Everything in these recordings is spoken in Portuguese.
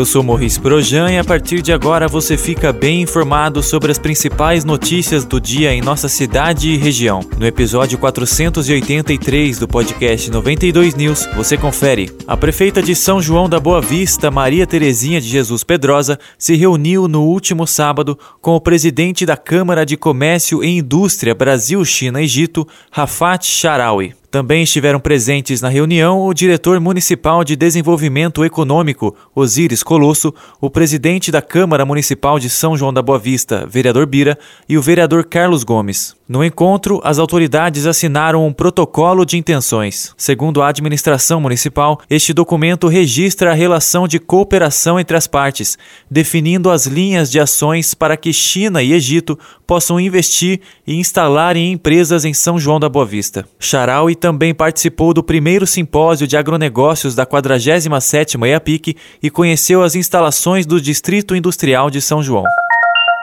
Eu sou Maurice Projan e a partir de agora você fica bem informado sobre as principais notícias do dia em nossa cidade e região. No episódio 483 do podcast 92 News, você confere. A prefeita de São João da Boa Vista, Maria Terezinha de Jesus Pedrosa, se reuniu no último sábado com o presidente da Câmara de Comércio e Indústria Brasil-China-Egito, Rafat Sharawi. Também estiveram presentes na reunião o diretor municipal de desenvolvimento econômico, Osíris Colosso, o presidente da Câmara Municipal de São João da Boa Vista, vereador Bira, e o vereador Carlos Gomes. No encontro, as autoridades assinaram um protocolo de intenções. Segundo a administração municipal, este documento registra a relação de cooperação entre as partes, definindo as linhas de ações para que China e Egito possam investir e instalar em empresas em São João da Boa Vista. Charaui também participou do primeiro simpósio de agronegócios da 47ª EAPIC e conheceu as instalações do Distrito Industrial de São João.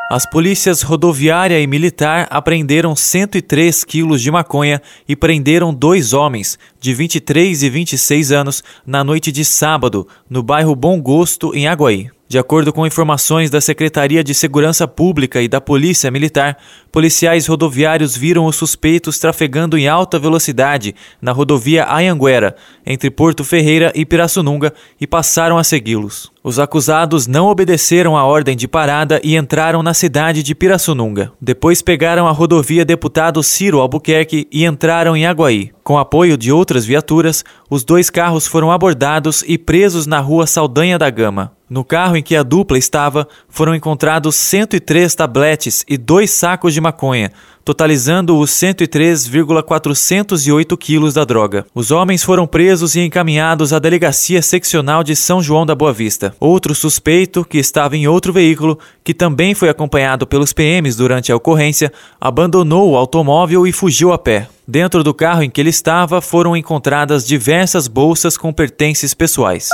As polícias rodoviária e militar apreenderam 103 quilos de maconha e prenderam dois homens, de 23 e 26 anos, na noite de sábado, no bairro Bom Gosto, em Aguaí. De acordo com informações da Secretaria de Segurança Pública e da Polícia Militar, policiais rodoviários viram os suspeitos trafegando em alta velocidade na rodovia Ayanguera, entre Porto Ferreira e Pirassununga, e passaram a segui-los. Os acusados não obedeceram à ordem de parada e entraram na cidade de Pirassununga. Depois pegaram a rodovia Deputado Ciro Albuquerque e entraram em Aguaí. Com apoio de outras viaturas, os dois carros foram abordados e presos na rua Saldanha da Gama. No carro em que a dupla estava, foram encontrados 103 tabletes e dois sacos de maconha, totalizando os 103,408 quilos da droga. Os homens foram presos e encaminhados à Delegacia Seccional de São João da Boa Vista. Outro suspeito, que estava em outro veículo, que também foi acompanhado pelos PMs durante a ocorrência, abandonou o automóvel e fugiu a pé. Dentro do carro em que ele estava foram encontradas diversas bolsas com pertences pessoais.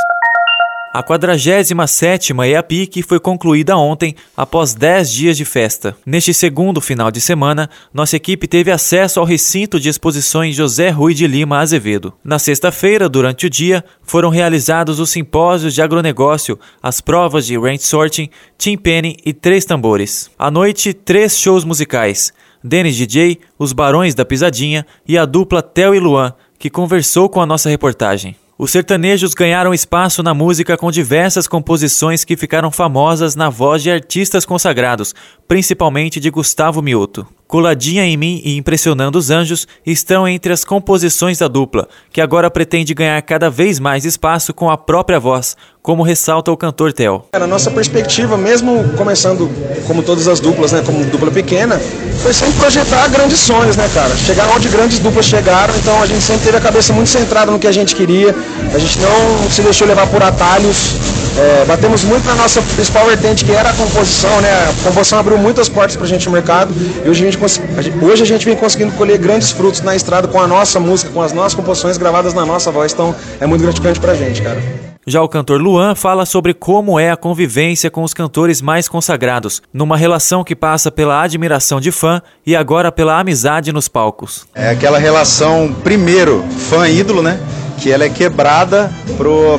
A 47ª EAPIC foi concluída ontem, após 10 dias de festa. Neste segundo final de semana, nossa equipe teve acesso ao recinto de exposições José Rui de Lima Azevedo. Na sexta-feira, durante o dia, foram realizados os simpósios de agronegócio, as provas de range sorting, timpani e três tambores. À noite, três shows musicais. Denis DJ, Os Barões da Pisadinha e a dupla Theo e Luan, que conversou com a nossa reportagem. Os sertanejos ganharam espaço na música com diversas composições que ficaram famosas na voz de artistas consagrados, principalmente de Gustavo Mioto. Coladinha em mim e Impressionando os Anjos estão entre as composições da dupla, que agora pretende ganhar cada vez mais espaço com a própria voz, como ressalta o cantor Theo. Na nossa perspectiva, mesmo começando como todas as duplas, né, como dupla pequena, foi sempre projetar grandes sonhos, né, cara? Chegar onde grandes duplas chegaram, então a gente sempre teve a cabeça muito centrada no que a gente queria, a gente não se deixou levar por atalhos, é, batemos muito na nossa principal vertente, que era a composição, né? A composição abriu muitas portas pra gente no mercado e hoje a gente, hoje a gente vem conseguindo colher grandes frutos na estrada com a nossa música, com as nossas composições gravadas na nossa voz, então é muito gratificante pra gente, cara. Já o cantor Luan fala sobre como é a convivência com os cantores mais consagrados, numa relação que passa pela admiração de fã e agora pela amizade nos palcos. É aquela relação, primeiro, fã-ídolo, né? Que ela é quebrada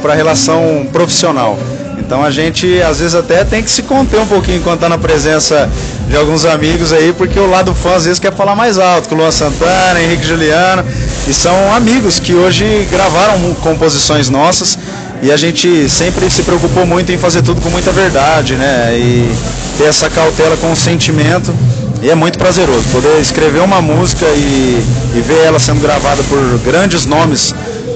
para a relação profissional. Então a gente às vezes até tem que se conter um pouquinho enquanto está na presença de alguns amigos aí, porque o lado fã às vezes quer falar mais alto, com Luan Santana, Henrique Juliano, e são amigos que hoje gravaram composições nossas e a gente sempre se preocupou muito em fazer tudo com muita verdade, né? E ter essa cautela com o sentimento. E é muito prazeroso poder escrever uma música e, e ver ela sendo gravada por grandes nomes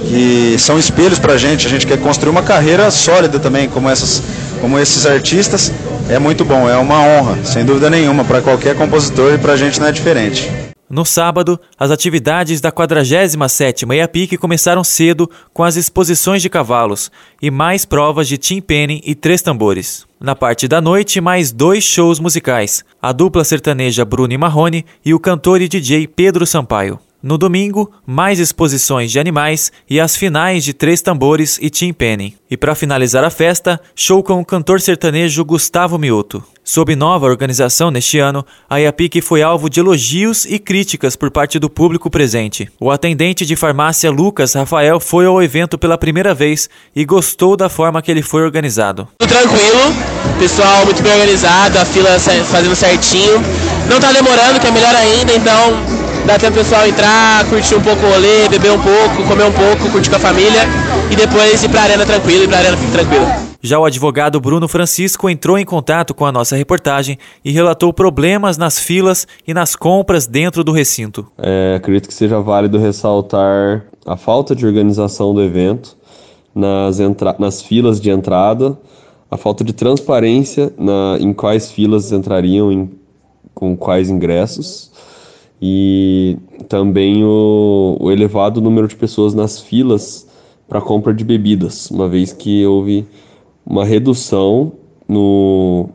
que são espelhos para a gente. A gente quer construir uma carreira sólida também, como, essas, como esses artistas. É muito bom, é uma honra, sem dúvida nenhuma, para qualquer compositor e para a gente não é diferente. No sábado, as atividades da 47ª EAPIC começaram cedo com as exposições de cavalos e mais provas de timpani e três tambores. Na parte da noite, mais dois shows musicais, a dupla sertaneja Bruno e Marrone e o cantor e DJ Pedro Sampaio. No domingo, mais exposições de animais e as finais de Três Tambores e Tim Penny. E para finalizar a festa, show com o cantor sertanejo Gustavo Mioto. Sob nova organização neste ano, a IAPIC foi alvo de elogios e críticas por parte do público presente. O atendente de farmácia Lucas Rafael foi ao evento pela primeira vez e gostou da forma que ele foi organizado. Tranquilo, pessoal muito bem organizado, a fila fazendo certinho. Não tá demorando, que é melhor ainda, então dá tempo pessoal entrar, curtir um pouco o rolê, beber um pouco, comer um pouco, curtir com a família e depois ir pra arena tranquilo, ir pra arena tranquilo. Já o advogado Bruno Francisco entrou em contato com a nossa reportagem e relatou problemas nas filas e nas compras dentro do recinto. É, acredito que seja válido ressaltar a falta de organização do evento nas, nas filas de entrada, a falta de transparência na, em quais filas entrariam em, com quais ingressos e também o, o elevado número de pessoas nas filas para compra de bebidas, uma vez que houve uma redução no,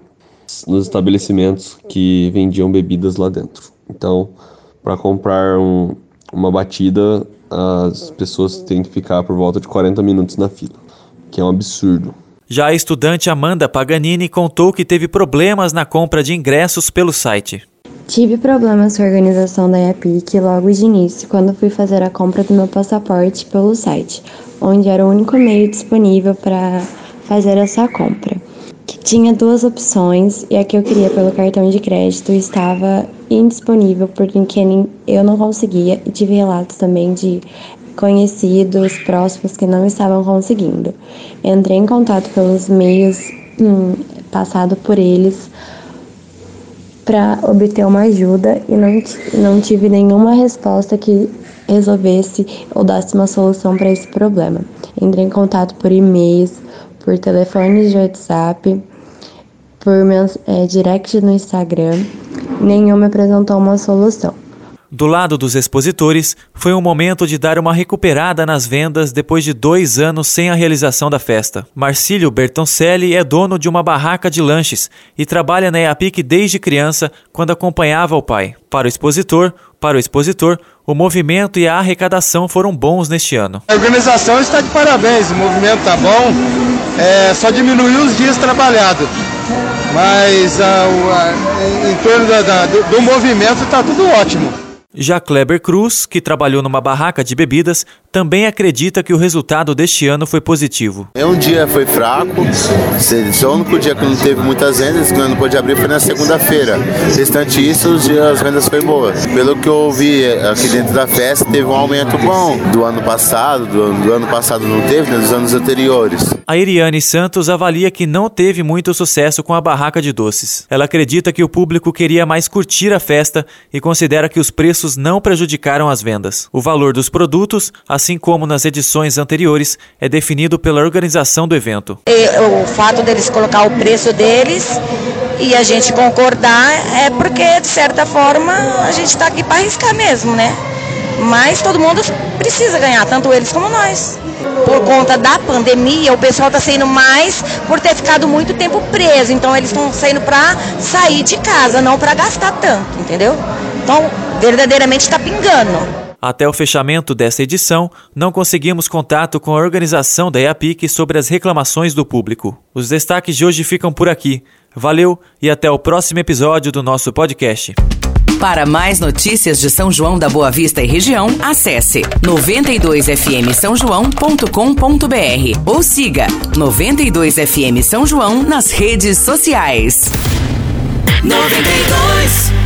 nos estabelecimentos que vendiam bebidas lá dentro. Então, para comprar um, uma batida, as pessoas têm que ficar por volta de 40 minutos na fila, que é um absurdo. Já a estudante Amanda Paganini contou que teve problemas na compra de ingressos pelo site. Tive problemas com a organização da EAPIC logo de início, quando fui fazer a compra do meu passaporte pelo site, onde era o único meio disponível para fazer essa compra. Que tinha duas opções e a que eu queria pelo cartão de crédito estava indisponível porque eu não conseguia e tive relatos também de conhecidos próximos que não estavam conseguindo. Entrei em contato pelos meios hum, passado por eles para obter uma ajuda e não, não tive nenhuma resposta que resolvesse ou desse uma solução para esse problema. Entrei em contato por e-mails, por telefones de WhatsApp, por meus, é, direct no Instagram, nenhum me apresentou uma solução. Do lado dos expositores, foi um momento de dar uma recuperada nas vendas depois de dois anos sem a realização da festa. Marcílio Bertoncelli é dono de uma barraca de lanches e trabalha na EAPIC desde criança, quando acompanhava o pai. Para o expositor, para o expositor, o movimento e a arrecadação foram bons neste ano. A organização está de parabéns, o movimento está bom, é, só diminuiu os dias trabalhados. Mas ah, em torno da, da, do, do movimento está tudo ótimo. Já Kleber Cruz, que trabalhou numa barraca de bebidas, também acredita que o resultado deste ano foi positivo. É um dia foi fraco, só o único dia que não teve muitas vendas, que não pôde abrir foi na segunda-feira. Restante isso, os dias as vendas foi boas. Pelo que eu ouvi aqui dentro da festa, teve um aumento bom do ano passado, do, do ano passado não teve, né, dos anos anteriores. A Iriane Santos avalia que não teve muito sucesso com a barraca de doces. Ela acredita que o público queria mais curtir a festa e considera que os preços não prejudicaram as vendas. O valor dos produtos, assim como nas edições anteriores, é definido pela organização do evento. E o fato deles colocar o preço deles e a gente concordar é porque, de certa forma, a gente está aqui para arriscar mesmo, né? Mas todo mundo precisa ganhar, tanto eles como nós. Por conta da pandemia, o pessoal está saindo mais por ter ficado muito tempo preso. Então eles estão saindo para sair de casa, não para gastar tanto, entendeu? Então, verdadeiramente está pingando. Até o fechamento desta edição, não conseguimos contato com a organização da EAPIC sobre as reclamações do público. Os destaques de hoje ficam por aqui. Valeu e até o próximo episódio do nosso podcast. Para mais notícias de São João da Boa Vista e região, acesse 92fm São João.com.br ou siga 92fm São João nas redes sociais. 92